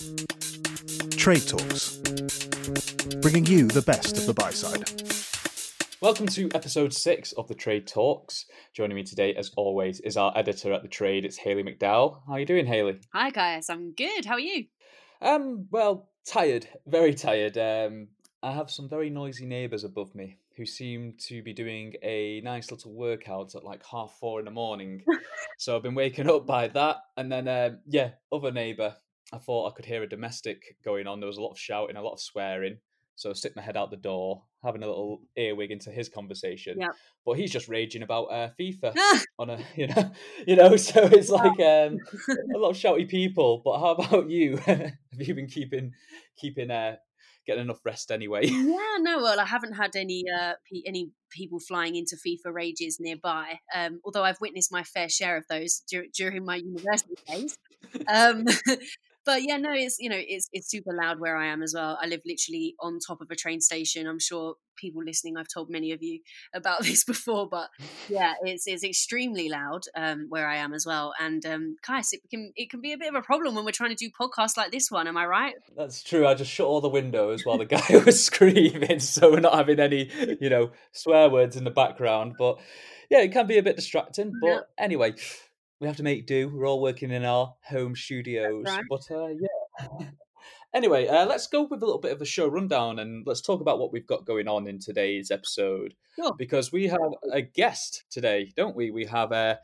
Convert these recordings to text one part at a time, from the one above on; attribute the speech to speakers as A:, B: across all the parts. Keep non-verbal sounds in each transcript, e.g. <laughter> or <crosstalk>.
A: Trade Talks, bringing you the best of the buy side.
B: Welcome to episode six of the Trade Talks. Joining me today, as always, is our editor at the Trade. It's Haley McDowell. How are you doing, Haley?
C: Hi guys, I'm good. How are you?
B: Um, well, tired, very tired. Um, I have some very noisy neighbours above me who seem to be doing a nice little workout at like half four in the morning. <laughs> so I've been waking up by that, and then um, yeah, other neighbour. I thought I could hear a domestic going on. There was a lot of shouting, a lot of swearing. So I stick my head out the door, having a little earwig into his conversation.
C: Yep.
B: But he's just raging about uh, FIFA <laughs> on a, <laughs> you know, you know. So it's like um, a lot of <laughs> shouty people. But how about you? Have you been keeping keeping uh, getting enough rest anyway?
C: yeah, no, well, I haven't had any uh, any people flying into FIFA rages nearby. Um, although I've witnessed my fair share of those dur- during my university days. Um, but yeah, no, it's you know it's it's super loud where I am as well. I live literally on top of a train station. I'm sure people listening, I've told many of you <laughs> about this before, but yeah, it's it's extremely loud um, where I am as well. And um, guys, it can it can be a bit of a problem when we're trying to do podcasts like this one. Am I right?
B: That's true. I just shut all the windows while the <laughs> guy was screaming, so we're not having any, you know, swear words in the background. But yeah, it can be a bit distracting. But
C: Yeah.
B: anyway, we have to make do. We're all working in our home studios.
C: right.
B: But uh, yeah. <laughs> anyway, uh, let's go with a little bit of a show rundown and let's talk about what we've got going on in today's episode.
C: Sure.
B: Because we have a guest today, don't we? We have uh,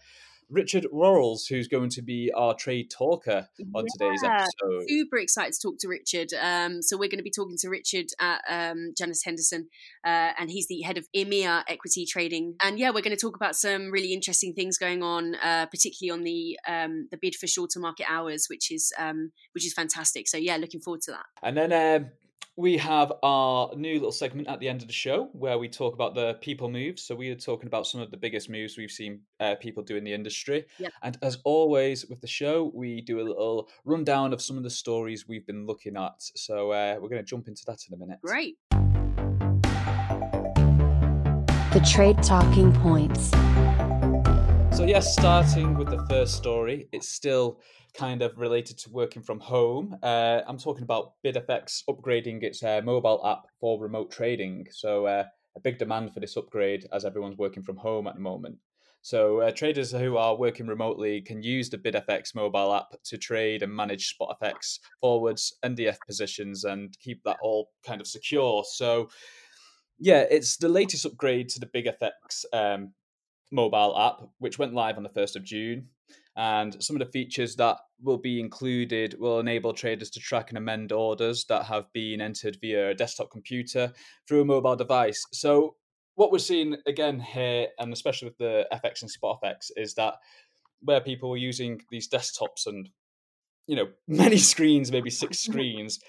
B: Richard Worrell, who's going to be our trade talker on today's episode.
C: super excited to talk to Richard. Um, so we're going to be talking to Richard at um, Janus Henderson, uh, and he's the head of EMEA Equity Trading. And yeah, we're going to talk about some really interesting things going on, uh, particularly on the um, the bid for shorter market hours, which is um, which is fantastic. So yeah, looking forward to that.
B: And then um, we have our new little segment at the end of the show where we talk about the people moves. So we are talking about some of the biggest moves we've seen uh, people do in the industry.
C: Yep.
B: And as always with the show, we do a little rundown of some of the stories we've been looking at. So uh, we're going to jump into that in a minute.
C: Great.
D: The trade talking points.
B: So, yes, starting with the first story, it's still kind of related to working from home. Uh, I'm talking about BidFX upgrading its uh, mobile app for remote trading. So, uh, a big demand for this upgrade as everyone's working from home at the moment. So, uh, traders who are working remotely can use the BidFX mobile app to trade and manage SpotFX forwards, NDF positions, and keep that all kind of secure. So, yeah, it's the latest upgrade to the BidFX um, mobile app, which went live on the 1st of June. And some of the features that will be included will enable traders to track and amend orders that have been entered via a desktop computer through a mobile device. So, what we're seeing again here, and especially with the FX and SpotFX, is that where people were using these desktops and you know <laughs> many screens, maybe six <laughs> screens,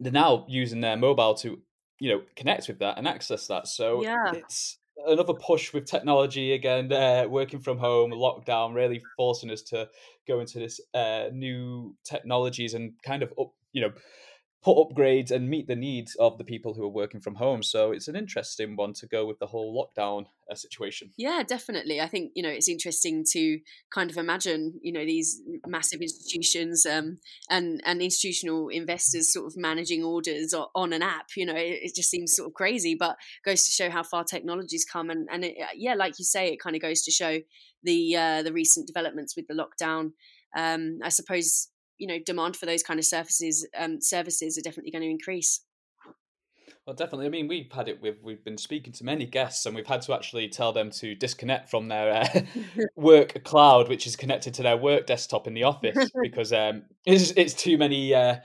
B: they're now using their mobile to you know connect with that and access that. So
C: Yeah.
B: it's another push with technology again, uh, working from home, lockdown, really forcing us to go into this uh, new technologies and kind of up, you know, put upgrades and meet the needs of the people who are working from home. So it's an interesting one to go with the whole lockdown uh, situation.
C: Yeah, definitely. I think you know it's interesting to kind of imagine you know these massive institutions um, and and institutional investors sort of managing orders on an app. You know, it, it just seems sort of crazy, but goes to show how far technology's come. And and it, yeah, like you say, it kind of goes to show the uh, the recent developments with the lockdown. Um, I suppose you know demand for those kind of services um, services are definitely going to increase.
B: Well, definitely. I mean, we've had it with we've been speaking to many guests, and we've had to actually tell them to disconnect from their uh, <laughs> <laughs> work cloud, which is connected to their work desktop in the office, <laughs> because um, it's it's too many. Uh,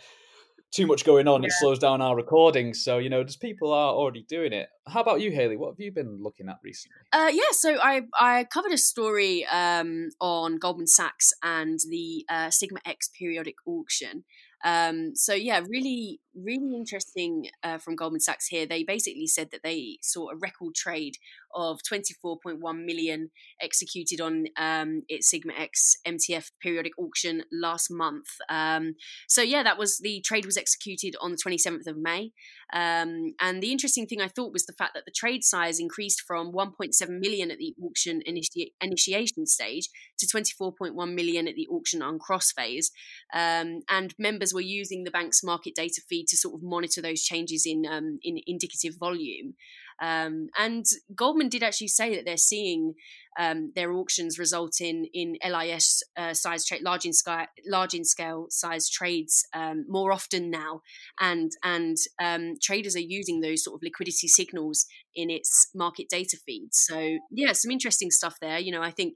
B: too much going on, it slows down our recording. So, you know, just people are already doing it. How about you, Haley? What have you been looking at recently?
C: Uh, yeah, so I I covered a story um, on Goldman Sachs and the uh, Sigma X periodic auction. Um, so yeah, really, really interesting uh, from Goldman Sachs here. They basically said that they saw a record trade of 24.1 million executed on um, its Sigma X MTF periodic auction last month. Um, so yeah, that was the trade was executed on the 27th of May. Um, and the interesting thing I thought was the fact that the trade size increased from 1.7 million at the auction initi- initiation stage to 24.1 million at the auction on cross phase. Um, and members were using the bank's market data feed to sort of monitor those changes in um, in indicative volume. Um, and Goldman did actually say that they're seeing um, their auctions result in in LIS uh, size trade, large in scale, large in scale size trades um, more often now, and and um, traders are using those sort of liquidity signals in its market data feeds. So yeah, some interesting stuff there. You know, I think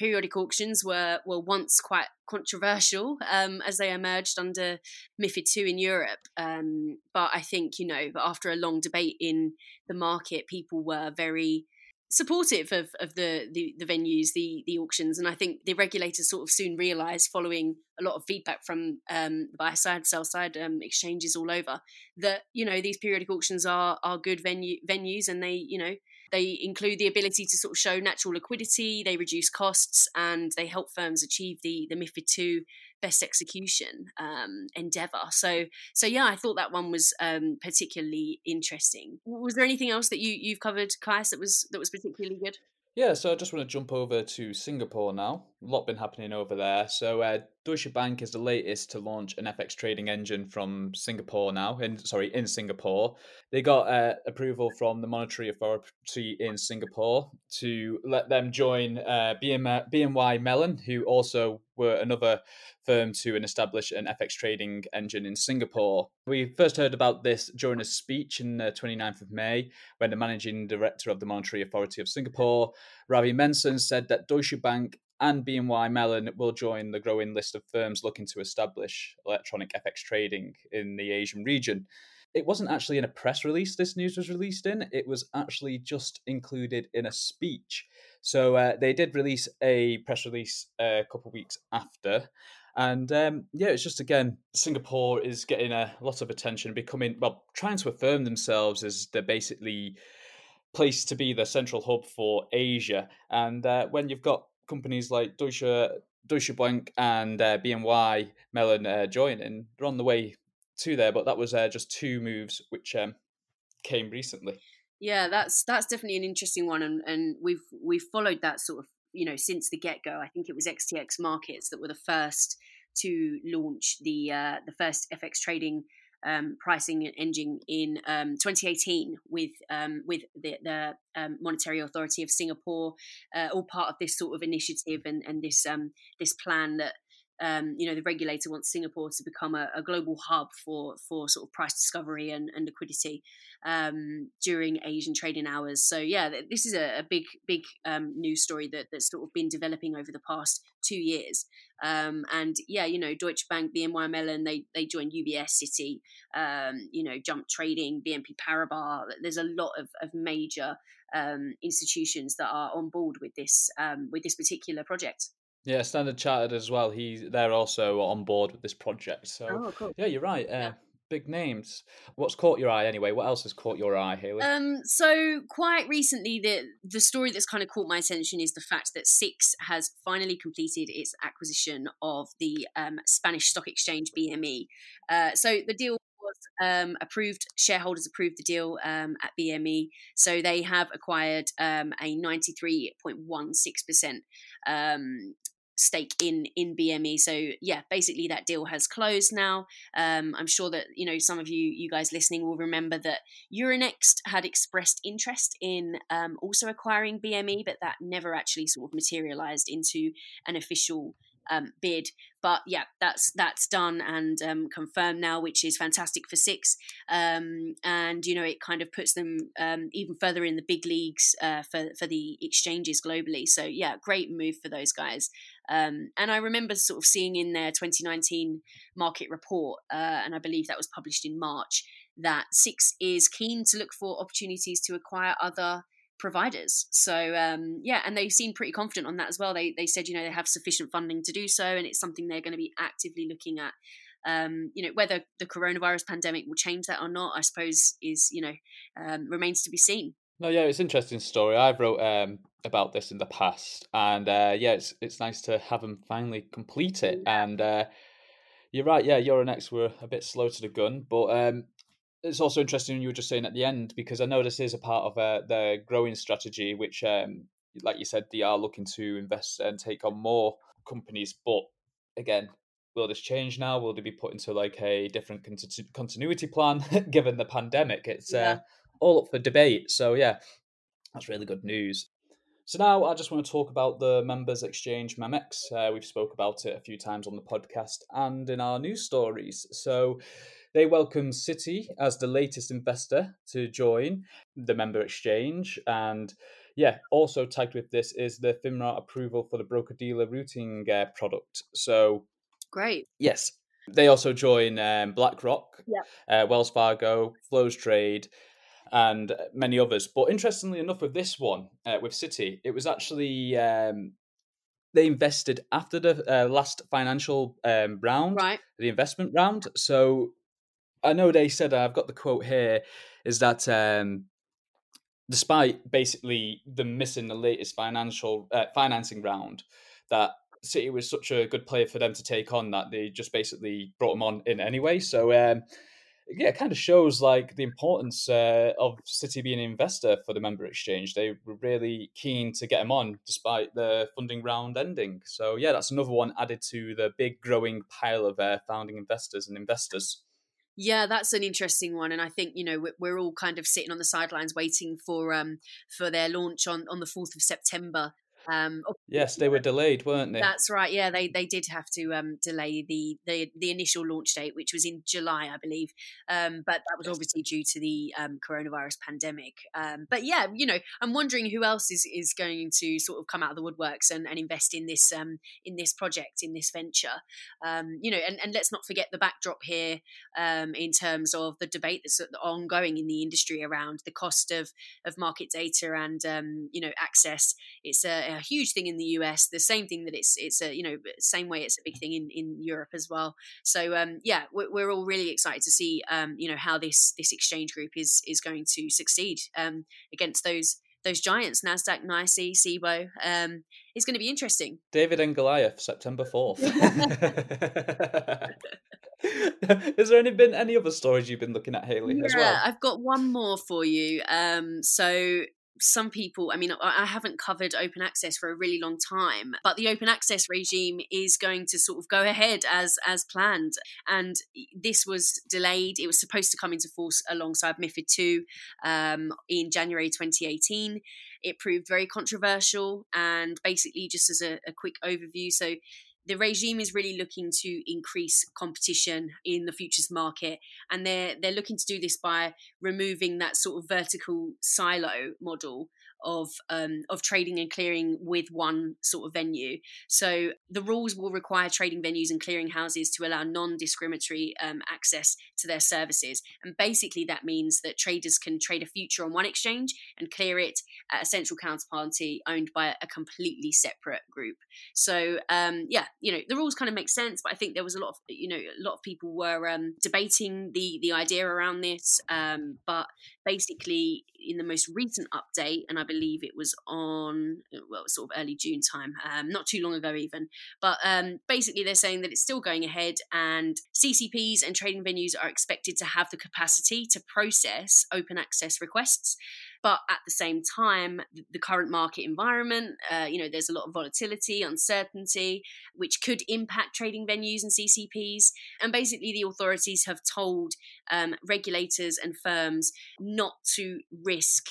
C: periodic auctions were were once quite controversial um, as they emerged under MIFID II in Europe. Um, but I think you know, after a long debate in the market, people were very supportive of, of the, the, the venues, the the auctions, and I think the regulators sort of soon realised, following a lot of feedback from um, buy side, sell side um, exchanges all over, that you know these periodic auctions are are good venue venues, and they you know they include the ability to sort of show natural liquidity, they reduce costs, and they help firms achieve the, the MIFID two best execution um, endeavor. So, so yeah, I thought that one was um, particularly interesting. Was there anything else that you you've covered, Kais, that was that was particularly good?
B: Yeah, so I just want to jump over to Singapore now. A lot been happening over there. So uh, Deutsche Bank is the latest to launch an FX trading engine from Singapore now. In sorry, in Singapore, they got uh, approval from the Monetary Authority in Singapore to let them join uh, BM- BNY Mellon, who also were another firm to establish an FX trading engine in Singapore. We first heard about this during a speech in the 29th of May when the managing director of the Monetary Authority of Singapore, Ravi Menon, said that Deutsche Bank and BNY Mellon will join the growing list of firms looking to establish electronic FX trading in the Asian region. It wasn't actually in a press release this news was released in, it was actually just included in a speech. So uh, they did release a press release a couple weeks after. And um, yeah, it's just again, Singapore is getting a lot of attention, becoming, well, trying to affirm themselves as they're basically place to be the central hub for Asia. And uh, when you've got companies like Deutsche Deutsche Bank and uh, BNY Mellon uh, joining. They're on the way to there, but that was uh, just two moves which um, came recently.
C: Yeah, that's that's definitely an interesting one, and, and we've we've followed that sort of you know since the get go. I think it was XTX Markets that were the first to launch the uh, the first FX trading um, pricing engine in um, 2018 with um, with the, the um, Monetary Authority of Singapore, uh, all part of this sort of initiative and and this um, this plan that um, you know, the regulator wants Singapore to become a, a, global hub for for sort of price discovery and, and liquidity um, during Asian trading hours. So yeah, this is a, a big big um, news story that that's sort of been developing over the past two years. Um, and yeah, you know, Deutsche Bank, BNY Mellon, they they joined UBS Citi, um, you know, Jump Trading, BNP Paribas. There's a lot of, of major um, institutions that are on board with this with this particular project.
B: Yeah, Standard Chartered as well. He they're also on board with this project. So
C: oh, cool.
B: yeah, you're right. Uh, yeah. Big names. What's caught your eye anyway? What else has caught your eye, Haley?
C: Um, so quite recently, the the story that's kind of caught my attention is the fact that Six has finally completed its acquisition of the um, Spanish stock exchange BME. Uh, so the deal um, approved. Shareholders approved the deal um, at BME, so they have acquired um, a 93.16% stake in in BME. So yeah, basically that deal has closed now. Um, I'm sure that you know some of you you guys listening will remember that Euronext had expressed interest in um, also acquiring BME, but that never actually sort of materialized into an official um, bid. But yeah, that's that's done and um, confirmed now, which is fantastic for SIX. Um, and you know, it kind of puts them um, even further in the big leagues uh, for for the exchanges globally. So yeah, great move for those guys. Um, and I remember sort of seeing in their 2019 market report, uh, and I believe that was published in March, that SIX is keen to look for opportunities to acquire other providers. So um, yeah, and they seem pretty confident on that as well. They they said you know they have sufficient funding to do so, and it's something they're going to be actively looking at. Um, you know whether the coronavirus pandemic will change that or not, I suppose is you know um, remains to be seen.
B: No, yeah, it's an interesting story. I've wrote um, about this in the past, and uh, yeah, it's it's nice to have them finally complete it. And uh, you're right, yeah, Euronext were a bit slow to the gun, but um, it's also interesting you were just saying at the end because I know this is a part of uh, their growing strategy, which, um, like you said, they are looking to invest and take on more companies. But again, will this change now? Will they be put into like a different conti- continuity plan <laughs> given the pandemic? It's
C: Yeah.
B: uh, all up for debate. So yeah, that's really good news. So now I just want to talk about the members exchange MEMX. Uh, we've spoke about it a few times on the podcast and in our news stories. So they welcome Citi as the latest investor to join the member exchange. And yeah, also tagged with this is the FINRA approval for the broker dealer routing uh, product. So
C: Great.
B: yes, they also join um, BlackRock,
C: Yep.
B: uh, Wells Fargo, Flow Traders, and many others. But interestingly enough, with this one, uh, with Citi, it was actually um, they invested after the uh, last financial um, round,
C: Right.
B: the investment round. So I know they said I've got the quote here is that um, despite basically them missing the latest financial uh, financing round, that Citi was such a good player for them to take on that they just basically brought him on in anyway. So um, yeah, it kind of shows like the importance uh, of Citi being an investor for the member exchange. They were really keen to get him on despite the funding round ending. So yeah, that's another one added to the big growing pile of uh, founding investors and investors.
C: Yeah, that's an interesting one, and I think you know we're, all kind of sitting on the sidelines waiting for um for their launch on on the fourth of September. Um,
B: Yes, they were delayed, weren't they?
C: That's right. Yeah, they they did have to um, delay the, the the initial launch date, which was in July, I believe. Um, but that was obviously due to the um, coronavirus pandemic. Um, but yeah, you know, I'm wondering who else is, is going to sort of come out of the woodworks and, and invest in this um, in this project in this venture. Um, you know, and, and let's not forget the backdrop here um, in terms of the debate that's ongoing in the industry around the cost of of market data and um, you know access. It's a, a huge thing in the US. The same thing that it's it's a you know same way it's a big thing in, in Europe as well. So um, yeah, we're, we're all really excited to see um, you know how this this exchange group is is going to succeed um, against those those giants Nasdaq, NYSE, Cboe. Um, it's going to be interesting.
B: David and Goliath, September fourth. <laughs> <laughs> Has there any been any other stories you've been looking at, Haley, as
C: Yeah,
B: well?
C: I've got one more for you. Um, so some people, I mean, I haven't covered open access for a really long time, but the open access regime is going to sort of go ahead as as planned. And this was delayed. It was supposed to come into force alongside MIFID two um, in January 2018. It proved very controversial, and basically, just as a, a quick overview, so the regime is really looking to increase competition in the futures market and they're they're looking to do this by removing that sort of vertical silo model of um, of trading and clearing with one sort of venue. So the rules will require trading venues and clearing houses to allow non-discriminatory um, access to their services, and basically that means that traders can trade a future on one exchange and clear it at a central counterparty owned by a completely separate group. So um, yeah, you know the rules kind of make sense, but I think there was a lot of you know a lot of people were um, debating the the idea around this, um, but basically in the most recent update, and I believe it was on well sort of early June time, um, not too long ago even, but um, basically they're saying that it's still going ahead, and CCPs and trading venues are expected to have the capacity to process open access requests. But at the same time the current market environment uh, you know there's a lot of volatility uncertainty which could impact trading venues and ccps and basically the authorities have told um, regulators and firms not to risk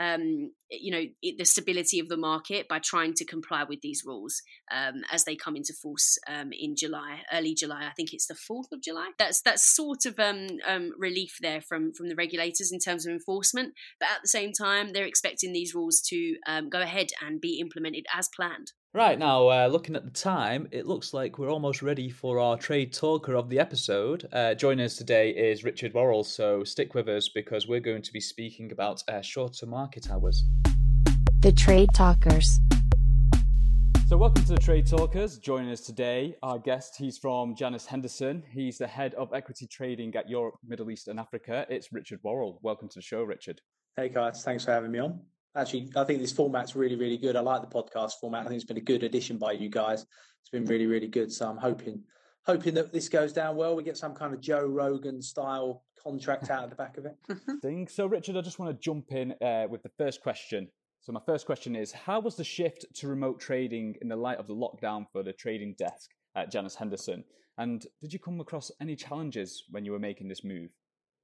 C: um, you know it, the stability of the market by trying to comply with these rules um, as they come into force um, in July, early July. I think it's the fourth of July. That's that's sort of um, um, relief there from from the regulators in terms of enforcement. But at the same time, they're expecting these rules to um, go ahead and be implemented as planned.
B: Right now, uh, looking at the time, it looks like we're almost ready for our trade talker of the episode. Uh, joining us today is Richard Worrell, so stick with us because we're going to be speaking about uh, shorter market hours.
D: The Trade Talkers.
B: So, welcome to the Trade Talkers. Joining us today, our guest, he's from Janus Henderson. He's the head of equity trading at Europe, Middle East, and Africa. It's Richard Worrell. Welcome to the show, Richard.
E: Hey guys, thanks for having me on. Actually, I think this format's really, really good. I like the podcast format. I think it's been a good addition by you guys. It's been really, really good. So I'm hoping, hoping that this goes down well. We get some kind of Joe Rogan style contract out of the back of it. <laughs>
B: Thing. So, Richard, I just want to jump in uh, with the first question. So, my first question is How was the shift to remote trading in the light of the lockdown for the trading desk at Janus Henderson? And did you come across any challenges when you were making this move?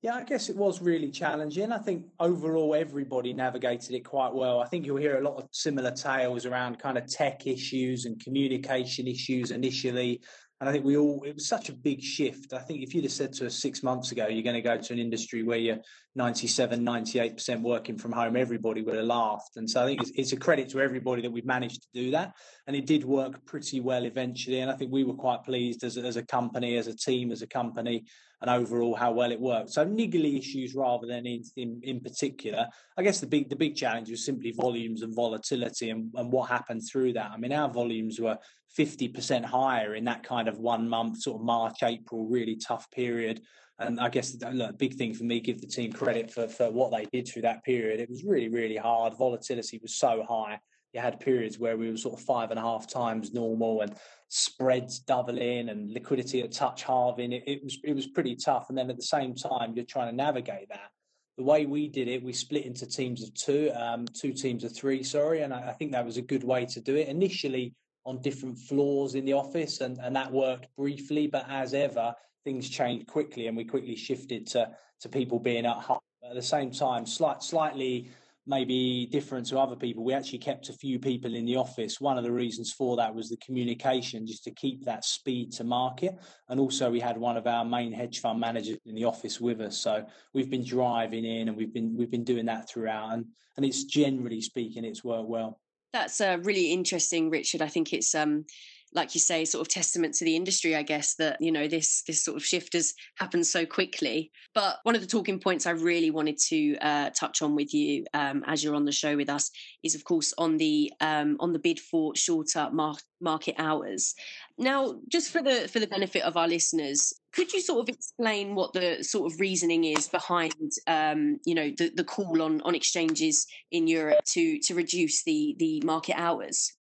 E: Yeah, I guess it was really challenging. I think overall everybody navigated it quite well. I think you'll hear a lot of similar tales around kind of tech issues and communication issues initially. And I think we all, it was such a big shift. I think if you'd have said to us six months ago, you're going to go to an industry where you're 97, 98% working from home, everybody would have laughed. And so I think it's, it's, a credit to everybody that we've managed to do that. And it did work pretty well eventually. And I think we were quite pleased as, as a company, as a team, as a company, and overall how well it worked. So niggly issues rather than in, in, in particular. I guess the big the big challenge was simply volumes and volatility and, and what happened through that. I mean, our volumes were 50% higher in that kind of one month, sort of March, April, really tough period. And I guess the big thing for me, give the team credit for, for what they did through that period. It was really, really hard. Volatility was so high. You had periods where we were sort of five and a half times normal and spreads doubling and liquidity at touch halving. It, it was it was pretty tough. And then at the same time, you're trying to navigate that. The way we did it, we split into teams of two, um, two teams of three, sorry. And I, I think that was a good way to do it. Initially, on different floors in the office, and, and that worked briefly. But as ever, things changed quickly, and we quickly shifted to to people being at home. At the same time, slight, slightly maybe different to other people. We actually kept a few people in the office. One of the reasons for that was the communication, just to keep that speed to market. And also, we had one of our main hedge fund managers in the office with us. So we've been driving in, and we've been we've been doing that throughout. And and it's generally speaking, it's worked well.
C: That's uh, really interesting, Richard. I think it's um, like you say, sort of testament to the industry, I guess, that you know this this sort of shift has happened so quickly. But one of the talking points I really wanted to uh, touch on with you um, as you're on the show with us is, of course, on the um, on the bid for shorter mar- market hours. Now, just for the for the benefit of our listeners, could you sort of explain what the sort of reasoning is behind, um, you know, the, the call on on exchanges in Europe to to reduce the the market hours?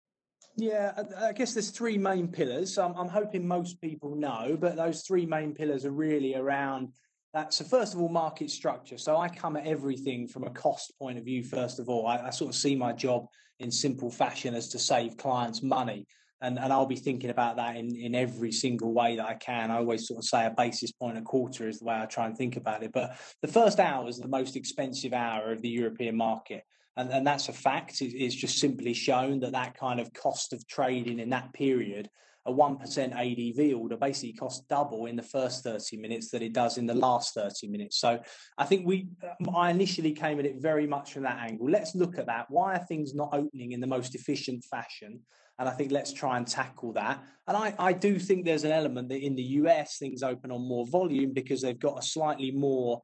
E: Yeah, I guess there's three main pillars. I'm, I'm hoping most people know, but those three main pillars are really around that. So first of all, market structure. So I come at everything from a cost point of view. First of all, I, I sort of see my job in simple fashion as to save clients money. And, and I'll be thinking about that in, in every single way that I can. I always sort of say a basis point a quarter is the way I try and think about it. But the first hour is the most expensive hour of the European market and, and that's a fact. it's just simply shown that that kind of cost of trading in that period, a 1% ADV order basically costs double in the first 30 minutes that it does in the last 30 minutes. So I think we, um, I initially came at it very much from that angle. Let's look at that. Why are things not opening in the most efficient fashion? And I think let's try and tackle that. And I, I do think there's an element that in the US things open on more volume because they've got a slightly more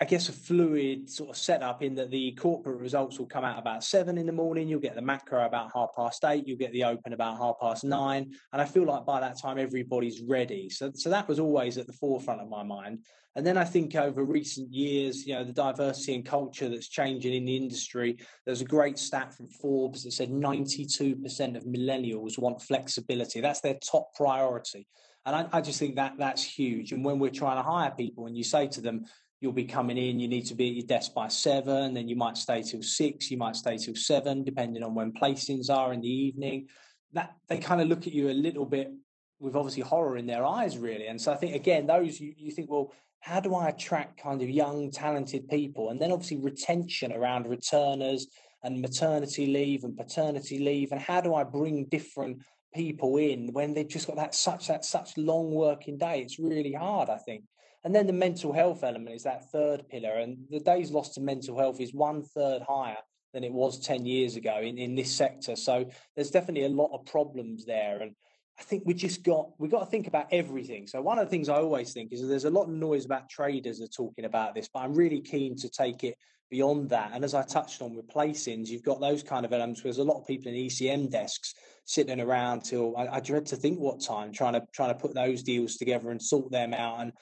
E: I guess a fluid sort of setup in that the corporate results will come out about seven in the morning. You'll get the macro about half past eight. You'll get the open about half past mm. nine. And I feel like by that time everybody's ready. So, so that was always at the forefront of my mind. And then I think over recent years, you know, the diversity and culture that's changing in the industry. There's a great stat from Forbes that said 92% of millennials want flexibility. That's their top priority. And I, I just think that that's huge. And when we're trying to hire people, and you say to them, you'll be coming in, you need to be at your desk by seven, then you might stay till six, you might stay till seven, depending on when placings are in the evening. That they kind of look at you a little bit with obviously horror in their eyes, really. And so I think again, those you, you think, well, how do I attract kind of young, talented people? And then obviously retention around returners and maternity leave and paternity leave, and how do I bring different people in when they've just got that such that such long working day? It's really hard, I think. And then the mental health element is that third pillar. And the days lost to mental health is one third higher than it was 10 years ago in, in this sector. So there's definitely a lot of problems there. And I think we just got we got to think about everything. So one of the things I always think is there's a lot of noise about traders are talking about this, but I'm really keen to take it beyond that. And as I touched on with placings, you've got those kind of elements where there's a lot of people in ECM desks sitting around till I, I dread to think what time trying to trying to put those deals together and sort them out. And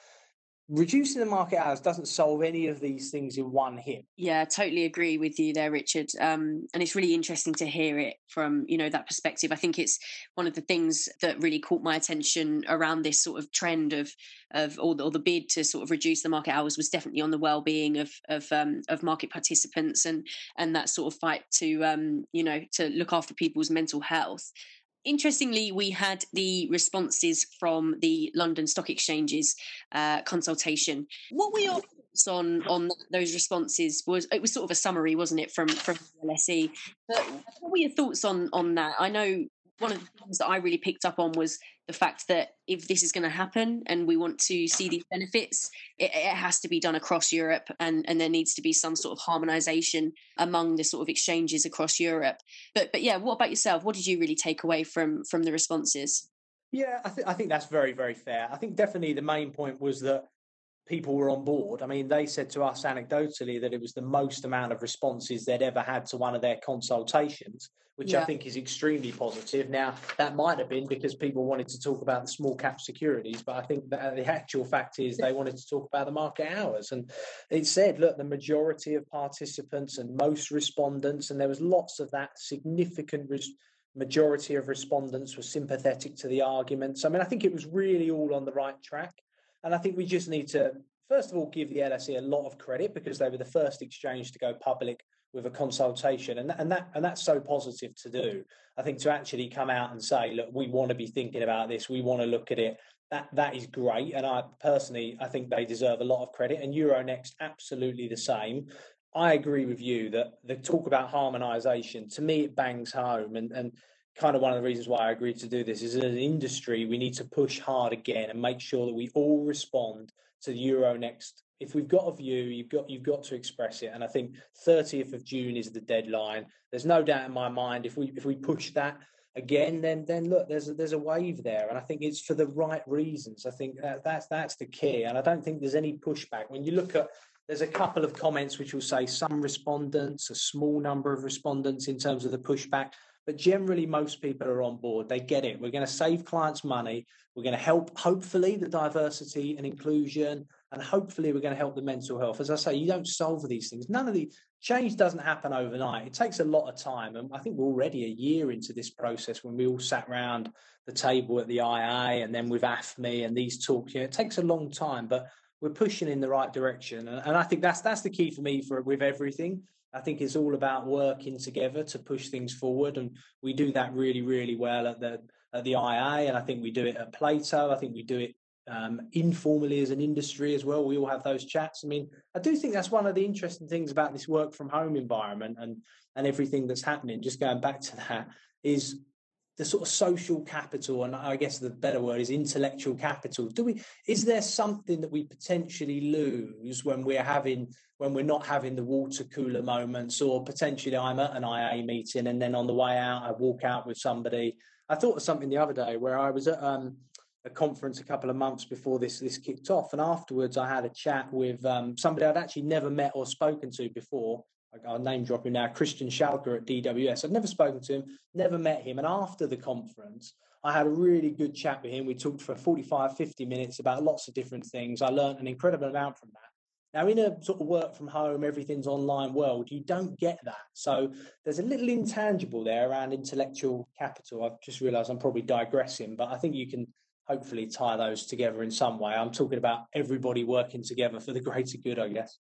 E: reducing the market hours doesn't solve any of these things in one hit.
C: Yeah, totally agree with you there, Richard. Um, and it's really interesting to hear it from you know that perspective. I think it's one of the things that really caught my attention around this sort of trend of of or, or the bid to sort of reduce the market hours was definitely on the well-being of of um, of market participants and and that sort of fight to um, you know to look after people's mental health. Interestingly, we had the responses from the London Stock Exchange's uh, consultation. What were your thoughts on on those responses? Was it was sort of a summary, wasn't it, from from LSE? But what were your thoughts on on that? I know one of the things that I really picked up on was the fact that if this is going to happen and we want to see these benefits, it, it, has to be done across Europe, and and there needs to be some sort of harmonisation among the sort of exchanges across Europe. But but yeah, what about yourself? What did you really take away from from the responses?
E: Yeah, I think I think that's very very fair. I think definitely the main point was that people were on board. I mean, they said to us anecdotally that it was the most amount of responses they'd ever had to one of their consultations, which yeah. I think is extremely positive. Now, that might have been because people wanted to talk about the small cap securities, but I think that uh, the actual fact is they wanted to talk about the market hours. And it said, look, the majority of participants and most respondents, and there was lots of that significant. Res- majority of respondents were sympathetic to the arguments. I mean, I think it was really all on the right track. And I think we just need to, first of all, give the LSE a lot of credit because they were the first exchange to go public with a consultation, and that, and that and that's so positive to do. I think to actually come out and say, look, we want to be thinking about this, we want to look at it. That that is great, and I personally I think they deserve a lot of credit. And Euronext absolutely the same. I agree with you that the talk about harmonisation to me it bangs home, and and kind of one of the reasons why I agreed to do this is as an industry, we need to push hard again and make sure that we all respond to the Euronext. If we've got a view, you've got you've got to express it. And I think 30th of June is the deadline. There's no doubt in my mind if we if we push that again, then then look, there's a, there's a wave there, and I think it's for the right reasons. I think that, that's that's the key, and I don't think there's any pushback when you look at. There's a couple of comments which will say some respondents, a small number of respondents in terms of the pushback. But generally, most people are on board. They get it. We're going to save clients money. We're going to help, hopefully, the diversity and inclusion, and hopefully, we're going to help the mental health. As I say, you don't solve these things. None of the change doesn't happen overnight. It takes a lot of time. And I think we're already a year into this process when we all sat around the table at the IA and then with AFME and these talks. You know, it takes a long time, but we're pushing in the right direction. And, and I think that's that's the key for me for with everything. I think it's all about working together to push things forward, and we do that really, really well at the at the IA, and I think we do it at Plato. I think we do it um, informally as an industry as well. We all have those chats. I mean, I do think that's one of the interesting things about this work from home environment and and everything that's happening. Just going back to that is the sort of social capital, and I guess the better word is intellectual capital. Do we? Is there something that we potentially lose when we're having when we're not having the water cooler moments, or potentially I'm at an IA meeting and then on the way out I walk out with somebody. I thought of something the other day where I was at um, a conference a couple of months before this this kicked off, and afterwards I had a chat with um, somebody I'd actually never met or spoken to before. I'll name drop him now, Christian Schalker at DWS. I've never spoken to him, never met him, and after the conference. I had a really good chat with him. We talked for 45, 50 minutes about lots of different things. I learned an incredible amount from that. Now, in a sort of work from home, everything's online world, you don't get that. So there's a little intangible there around intellectual capital. I've just realised I'm probably digressing, but I think you can hopefully tie those together in some way. I'm talking about everybody working together for the greater good, I guess.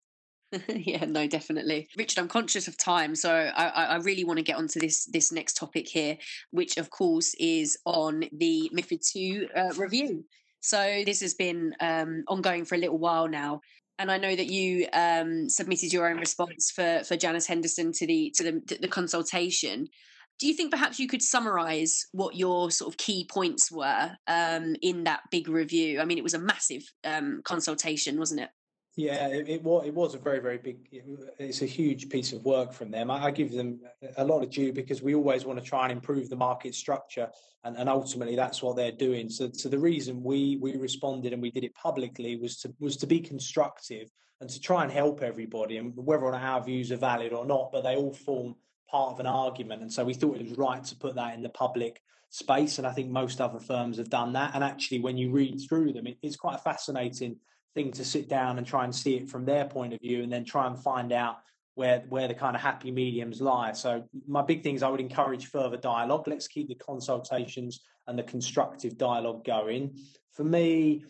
E: <laughs>
C: yeah, no, definitely, Richard. I'm conscious of time, so I, I really want to get onto this this next topic here, which of course is on the MiFID II uh, review. So this has been um, ongoing for a little while now and I know that you um, submitted your own response for for Janus Henderson to the to the, the consultation. Do you think perhaps you could summarise what your sort of key points were um, in that big review? I mean, it was a massive um, consultation, wasn't it?
E: Yeah, it, was. It was a very, very big. It's a huge piece of work from them. I, I, give them a lot of due because we always want to try and improve the market structure, and, and ultimately that's what they're doing. So, so the reason we we responded and we did it publicly was to was to be constructive and to try and help everybody, and whether or not our views are valid or not, but they all form part of an argument. And so we thought it was right to put that in the public space, and I think most other firms have done that. And actually, when you read through them, it, it's quite fascinating thing to sit down and try and see it from their point of view and then try and find out where where the kind of happy mediums lie. So my big thing is I would encourage further dialogue. Let's keep the consultations and the constructive dialogue going. For me,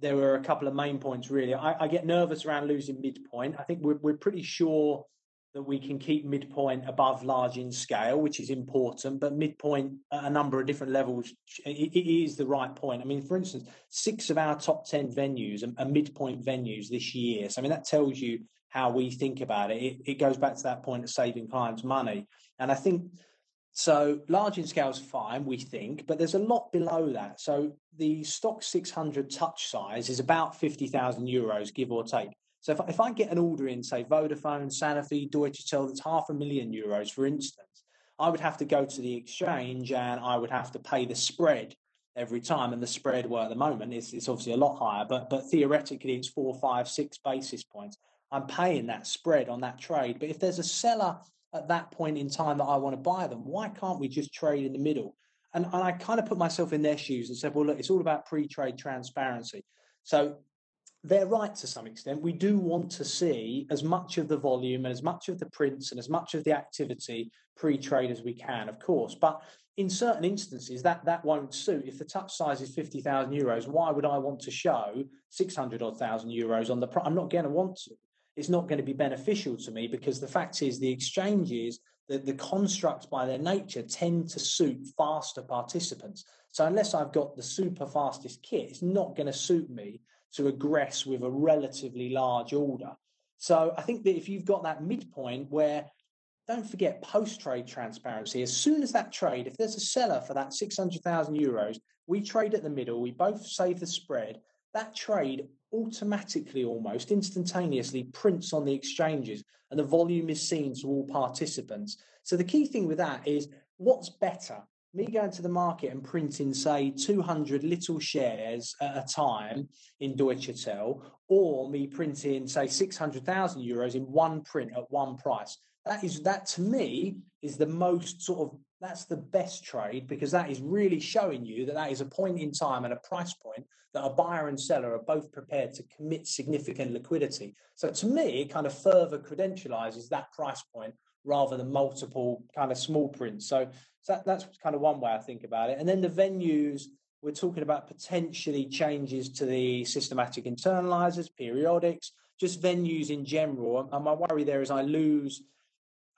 E: there were a couple of main points really. I, I get nervous around losing midpoint. I think we're we're pretty sure that we can keep midpoint above large in scale, which is important, but midpoint at a number of different levels, it, is the right point. I mean, for instance, six of our top 10 venues are, midpoint venues this year. So, I mean, that tells you how we think about it. it. It goes back to that point of saving clients money. And I think so large in scale is fine, we think, but there's a lot below that. So the STOXX 600 touch size is about 50,000 euros, give or take. So if, if I get an order in, say, Vodafone, Sanofi, Deutsche Tel, that's half a million euros, for instance, I would have to go to the exchange and I would have to pay the spread every time. And the spread, well, at the moment, is it's obviously a lot higher, but but theoretically, it's four, five, six basis points. I'm paying that spread on that trade. But if there's a seller at that point in time that I want to buy them, why can't we just trade in the middle? And, and I kind of put myself in their shoes and said, well, look, it's all about pre trade transparency. So they're right to some extent. We do want to see as much of the volume and as much of the prints and as much of the activity pre-trade as we can, of course. But in certain instances, that that won't suit. If the touch size is fifty thousand euros, why would I want to show six hundred odd thousand euros on the? Pro- I'm not going to want to. It's not going to be beneficial to me because the fact is the exchanges, the, the constructs by their nature tend to suit faster participants. So unless I've got the super fastest kit, it's not going to suit me to aggress with a relatively large order. So I think that if you've got that midpoint where don't forget post trade transparency. As soon as that trade, if there's a seller for that 600,000 euros, we trade at the middle, we both save the spread. That trade automatically, almost instantaneously, prints on the exchanges and the volume is seen to all participants. So the key thing with that is what's better? Me going to the market and printing, say, 200 little shares at a time in Deutsche Tel, or me printing, say, 600,000 euros in one print at one price. That is, that to me is the most sort of, that's the best trade because that is really showing you that that is a point in time and a price point that a buyer and seller are both prepared to commit significant liquidity. So to me, it kind of further credentializes that price point rather than multiple kind of small prints. So, so that, that's kind of one way I think about it. And then the venues, we're talking about potentially changes to the systematic internalizers, periodics, just venues in general. And my worry there is I lose.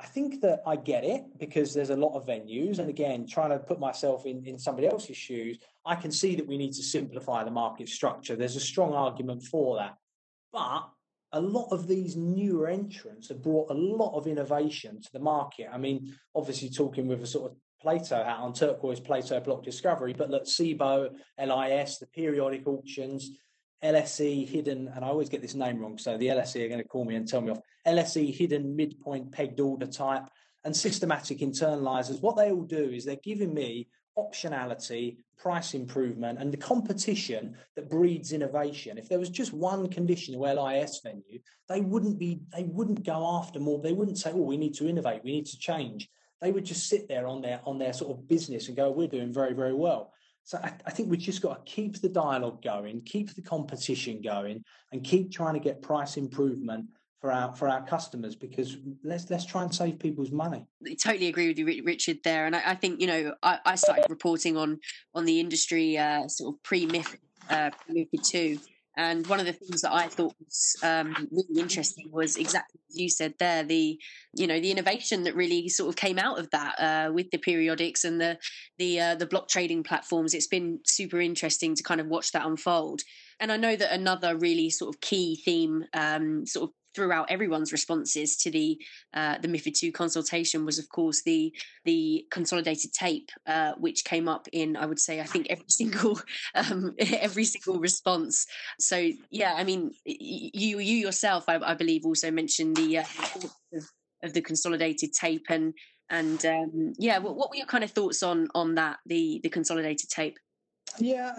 E: I think that I get it because there's a lot of venues. And again, trying to put myself in, in somebody else's shoes, I can see that we need to simplify the market structure. There's a strong argument for that. But a lot of these newer entrants have brought a lot of innovation to the market. I mean, obviously talking with a sort of Plato hat on turquoise Plato block discovery, but look, Cboe, LIS, the periodic auctions, LSE hidden, and I always get this name wrong, so the LSE are going to call me and tell me off. LSE hidden midpoint pegged order type and systematic internalizers. What they all do is they're giving me optionality, price improvement, and the competition that breeds innovation. If there was just one conditional LIS venue, they wouldn't be they wouldn't go after more. They wouldn't say, "Oh, we need to innovate, we need to change." They would just sit there on their on their sort of business and go, "We're doing very very well." So I, I think we've just got to keep the dialogue going, keep the competition going, and keep trying to get price improvement for our for our customers because let's let's try and save people's money.
C: I totally agree with you, Richard. There, and I, I think you know I, I, started reporting on on the industry uh, sort of pre MIFID uh, MIFID two. And one of the things that I thought was um, really interesting was exactly as you said there, the you know the innovation that really sort of came out of that uh, with the periodics and the the uh, the block trading platforms. It's been super interesting to kind of watch that unfold. And I know that another really sort of key theme, um, sort of throughout everyone's responses to the uh, the MIFID two consultation was, of course, the the consolidated tape, uh, which came up in I would say I think every <laughs> single um, every single response. So yeah, I mean, you you yourself, I, I believe, also mentioned the uh, of, of, the consolidated tape and and um, yeah, what, what were your kind of thoughts on on that the the consolidated tape?
E: Yeah,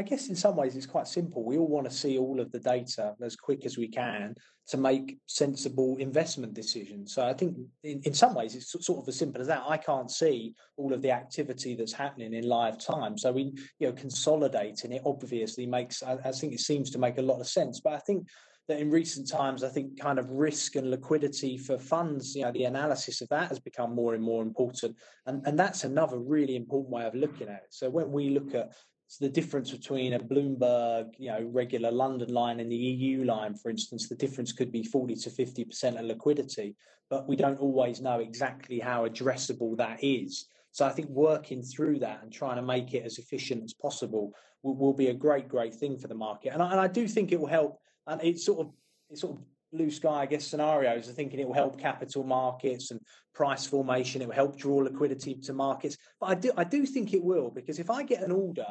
E: I, guess in some ways it's quite simple. We all want to see all of the data as quick as we can to make sensible investment decisions. So I think in, in some ways it's sort of as simple as that. I can't see all of the activity that's happening in live time. So we, you know, consolidating it obviously makes, I, I think it seems to make a lot of sense. But I think that in recent times, I think kind of risk and liquidity for funds, you know, the analysis of that has become more and more important. And, and that's another really important way of looking at it. So when we look at So the difference between a Bloomberg, you know, regular London line and the EU line, for instance, the difference could be 40 to 50% of liquidity, but we don't always know exactly how addressable that is. So I think working through that and trying to make it as efficient as possible will, will be a great, great thing for the market. And I, and I do think it will help. And it's sort of it's sort of blue sky, I guess, scenarios are thinking it will help capital markets and price formation. It will help draw liquidity to markets. But I do I do think it will because if I get an order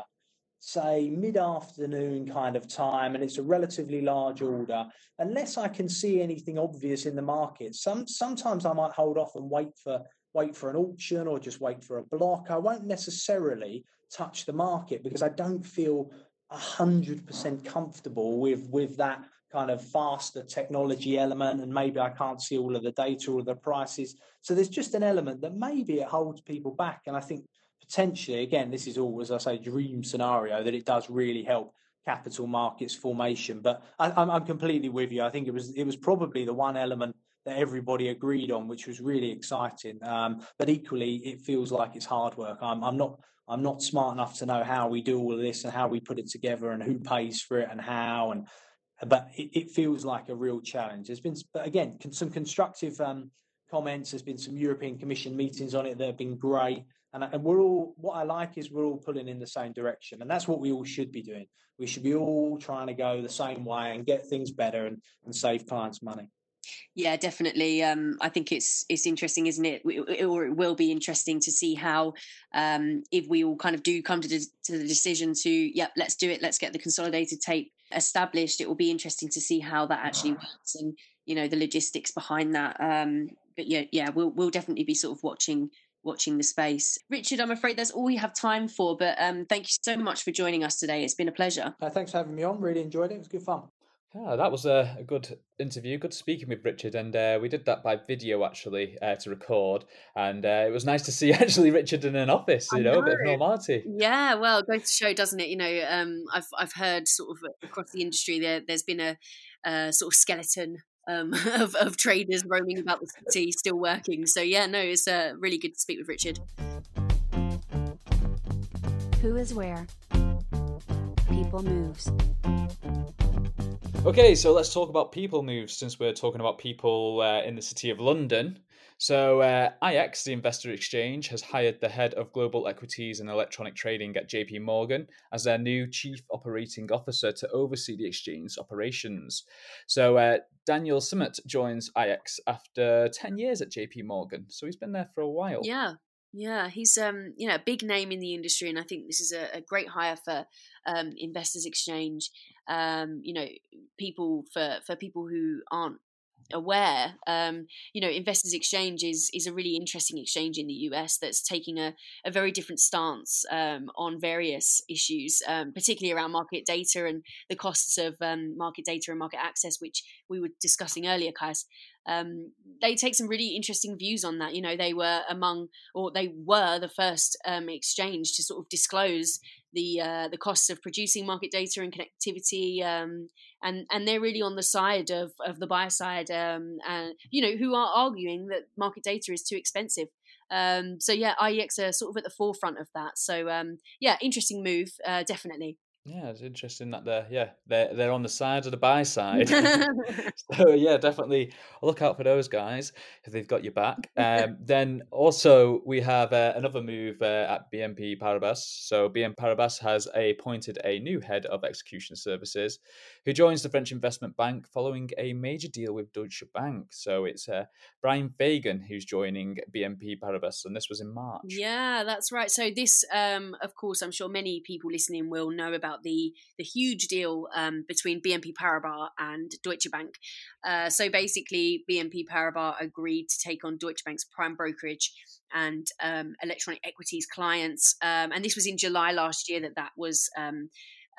E: say mid-afternoon kind of time and it's a relatively large order. Unless i can see anything obvious in the market some sometimes i might hold off and wait for wait for an auction or just wait for a block. I won't necessarily touch the market because i don't feel 100% comfortable with with that kind of faster technology element and maybe i can't see all of the data or the prices. So there's just an element that maybe it holds people back and i think potentially, again, this is all, as I say, dream scenario that it does really help capital markets formation. But I, I'm completely with you. I think it was it was probably the one element that everybody agreed on, which was really exciting. Um, but equally, it feels like it's hard work. I'm, I'm not I'm not smart enough to know how we do all of this and how we put it together and who pays for it and how and but it, it feels like a real challenge. There's been, but again, some constructive um, comments. There's been some European Commission meetings on it that have been great. And, and we're all, what I like is we're all pulling in the same direction. And that's what we all should be doing. We should be all trying to go the same way and get things better and, and save clients money.
C: Yeah, definitely. Um, I think it's it's interesting, isn't it? Or it will be interesting to see how um, if we all kind of do come to, the, to the decision to, yep, let's do it. Let's get the consolidated tape established. It will be interesting to see how that actually works and you know the logistics behind that. Um, but yeah, yeah, we'll we'll definitely be sort of watching watching the space. Richard, I'm afraid that's all we have time for, but um, thank you so much for joining us today. It's been a pleasure.
E: Uh, thanks for having me on. Really enjoyed it. It was good fun.
B: Yeah, that was a, a good interview. Good speaking with Richard, and uh, we did that by video actually uh, to record, and uh, it was nice to see <laughs> actually Richard in an office. You know, know, a bit of normality.
C: Yeah, well, goes to show, doesn't it? You know, um, I've I've heard sort of across the industry there there's been a sort of skeleton um, <laughs> of, of traders roaming about the city, still working. So yeah, no, it's uh, really good to speak with Richard.
D: Who is where? People moves.
B: Okay, so let's talk about people moves since we're talking about people uh, in the city of London. So, uh, IEX, the investor exchange, has hired the head of global equities and electronic trading at JP Morgan as their new chief operating officer to oversee the exchange's operations. So, uh, Daniel Summit joins IEX after 10 years at JP Morgan. So, he's been there for a while.
C: Yeah. Yeah, he's um, you know a big name in the industry, and I think this is a, a great hire for um, Investors Exchange. Um, you know, people for for people who aren't aware, um, you know, Investors Exchange is is a really interesting exchange in the US that's taking a, a very different stance um, on various issues, um, particularly around market data and the costs of um, market data and market access, which we were discussing earlier, Kais. Um, they take some really interesting views on that. You know, they were among, or they were the first um, exchange to sort of disclose the uh, the costs of producing market data and connectivity, um, and and they're really on the side of of the buyer side, um, and you know who are arguing that market data is too expensive. Um, so yeah, IEX are sort of at the forefront of that. So um, yeah, interesting move, uh, definitely.
B: Yeah, it's interesting that they're yeah they're they're on the side of the buy side. <laughs> <laughs> so yeah, definitely look out for those guys if they've got your back. <laughs> Um, then also we have uh, another move uh, at BNP Paribas. So BNP Paribas has appointed a new head of execution services, who joins the French investment bank following a major deal with Deutsche Bank. So it's uh, Brian Fagan who's joining BNP Paribas, and this was in March.
C: Yeah, that's right. So this, um, of course, I'm sure many people listening will know about the the huge deal um, between BNP Paribas and Deutsche Bank. Uh, so basically, BNP Paribas agreed to take on Deutsche Bank's prime brokerage and um, electronic equities clients, um, and this was in July last year that that was um,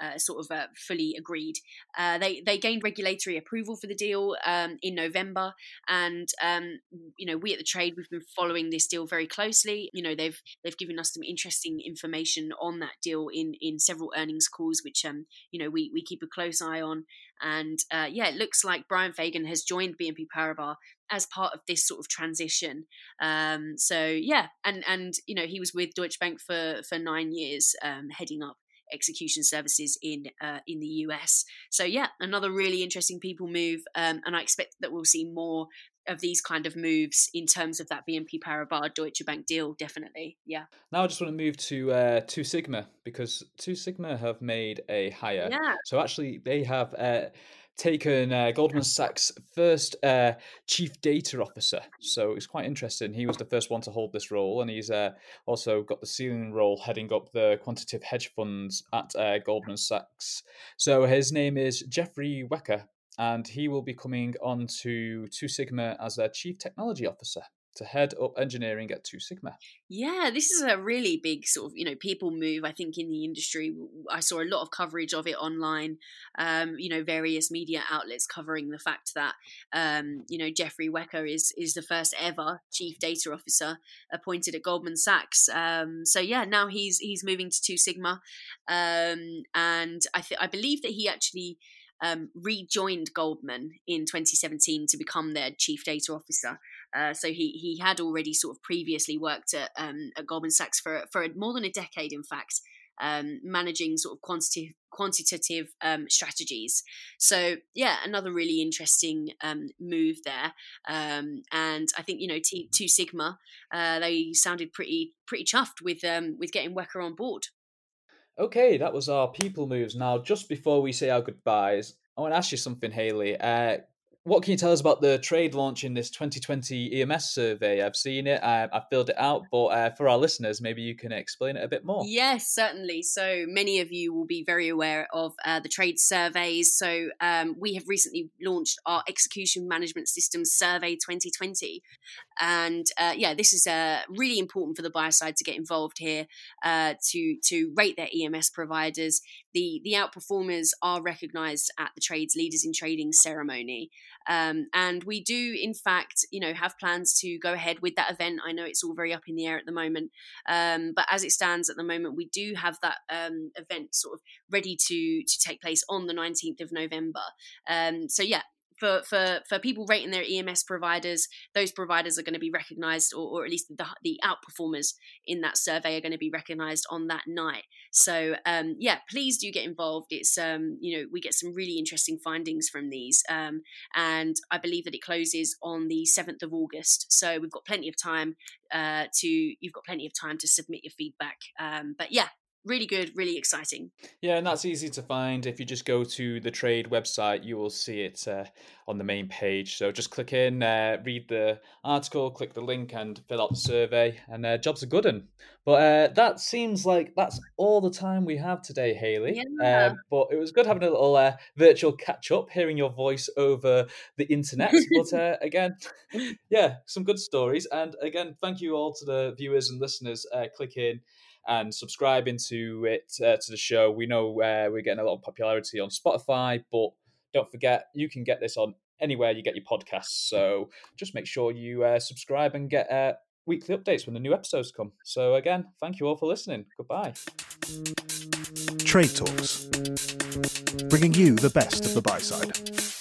C: uh, sort of uh, fully agreed. Uh, they they gained regulatory approval for the deal um, in November, and um, you know we at the trade we've been following this deal very closely. You know they've they've given us some interesting information on that deal in in several earnings calls, which um you know we we keep a close eye on. And uh, yeah, it looks like Brian Fagan has joined BNP Paribas as part of this sort of transition. Um, so yeah, and and you know he was with Deutsche Bank for for nine years, um, heading up execution services in uh, in the US. So yeah, another really interesting people move, um, and I expect that we'll see more of these kind of moves in terms of that BNP Paribas Deutsche Bank deal. Definitely, yeah.
B: Now I just want to move to uh, Two Sigma because Two Sigma have made a hire.
C: Yeah.
B: So actually, they have. Uh, taken uh, Goldman Sachs' first uh, chief data officer. So it's quite interesting. He was the first one to hold this role, and he's uh, also got the ceiling role heading up the quantitative hedge funds at uh, Goldman Sachs. So his name is Jeffrey Wecker, and he will be coming on to Two Sigma as their chief technology officer to head up engineering at Two Sigma.
C: Yeah, this is a really big sort of you know people move. I think in the industry, I saw a lot of coverage of it online. Um, you know, various media outlets covering the fact that um, you know Jeffrey Wecker is is the first ever chief data officer appointed at Goldman Sachs. Um, so yeah, now he's he's moving to Two Sigma, um, and I th- I believe that he actually um, rejoined Goldman in 2017 to become their chief data officer. Uh, so he he had already sort of previously worked at, um, at Goldman Sachs for for more than a decade, in fact, um, managing sort of quantitative quantitative um, strategies. So yeah, another really interesting um, move there. Um, and I think you know T- Two Sigma uh, they sounded pretty pretty chuffed with um, with getting Wecker on board.
B: Okay, that was our people moves. Now, just before we say our goodbyes, I want to ask you something, Haley. Uh, what can you tell us about the trade launch in this 2020 EMS survey? I've seen it, I, I filled it out, but uh, for our listeners, maybe you can explain it a bit more.
C: Yes, certainly. So many of you will be very aware of uh, the trade surveys. So um, we have recently launched our Execution Management Systems Survey 2020. And uh, yeah, this is uh, really important for the buyer side to get involved here uh, to, to rate their EMS providers. The, the outperformers are recognized at the Trades Leaders in Trading ceremony. Um, and we do, in fact, you know, have plans to go ahead with that event. I know it's all very up in the air at the moment, um, but as it stands at the moment, we do have that um, event sort of ready to to take place on the nineteenth of November. Um, so yeah, for, for, for people rating their EMS providers, those providers are going to be recognized, or, or at least the, the outperformers in that survey are going to be recognized on that night. So, um, yeah, please do get involved. It's, um, you know, we get some really interesting findings from these. Um, and I believe that it closes on the 7th of August. So we've got plenty of time uh, to, you've got plenty of time to submit your feedback. Um, but yeah, really good, really exciting.
B: Yeah, and that's easy to find. If you just go to the trade website, you will see it uh, on the main page. So just click in, uh, read the article, click the link, and fill out the survey, and uh, jobs are good. Un. But uh, that seems like that's all the time we have today, Haley.
C: Yeah.
B: Um, but it was good having a little uh, virtual catch up, hearing your voice over the internet. but <laughs> uh, again, yeah, some good stories. And again, thank you all to the viewers and listeners clicking and subscribing to it uh, to the show. We know uh, we're getting a lot of popularity on Spotify, but don't forget you can get this on anywhere you get your podcasts. So just make sure you uh, subscribe and get uh, weekly updates when the new episodes come. So again, thank you all for listening. Goodbye.
A: Trade Talks, bringing you the best of the buy side.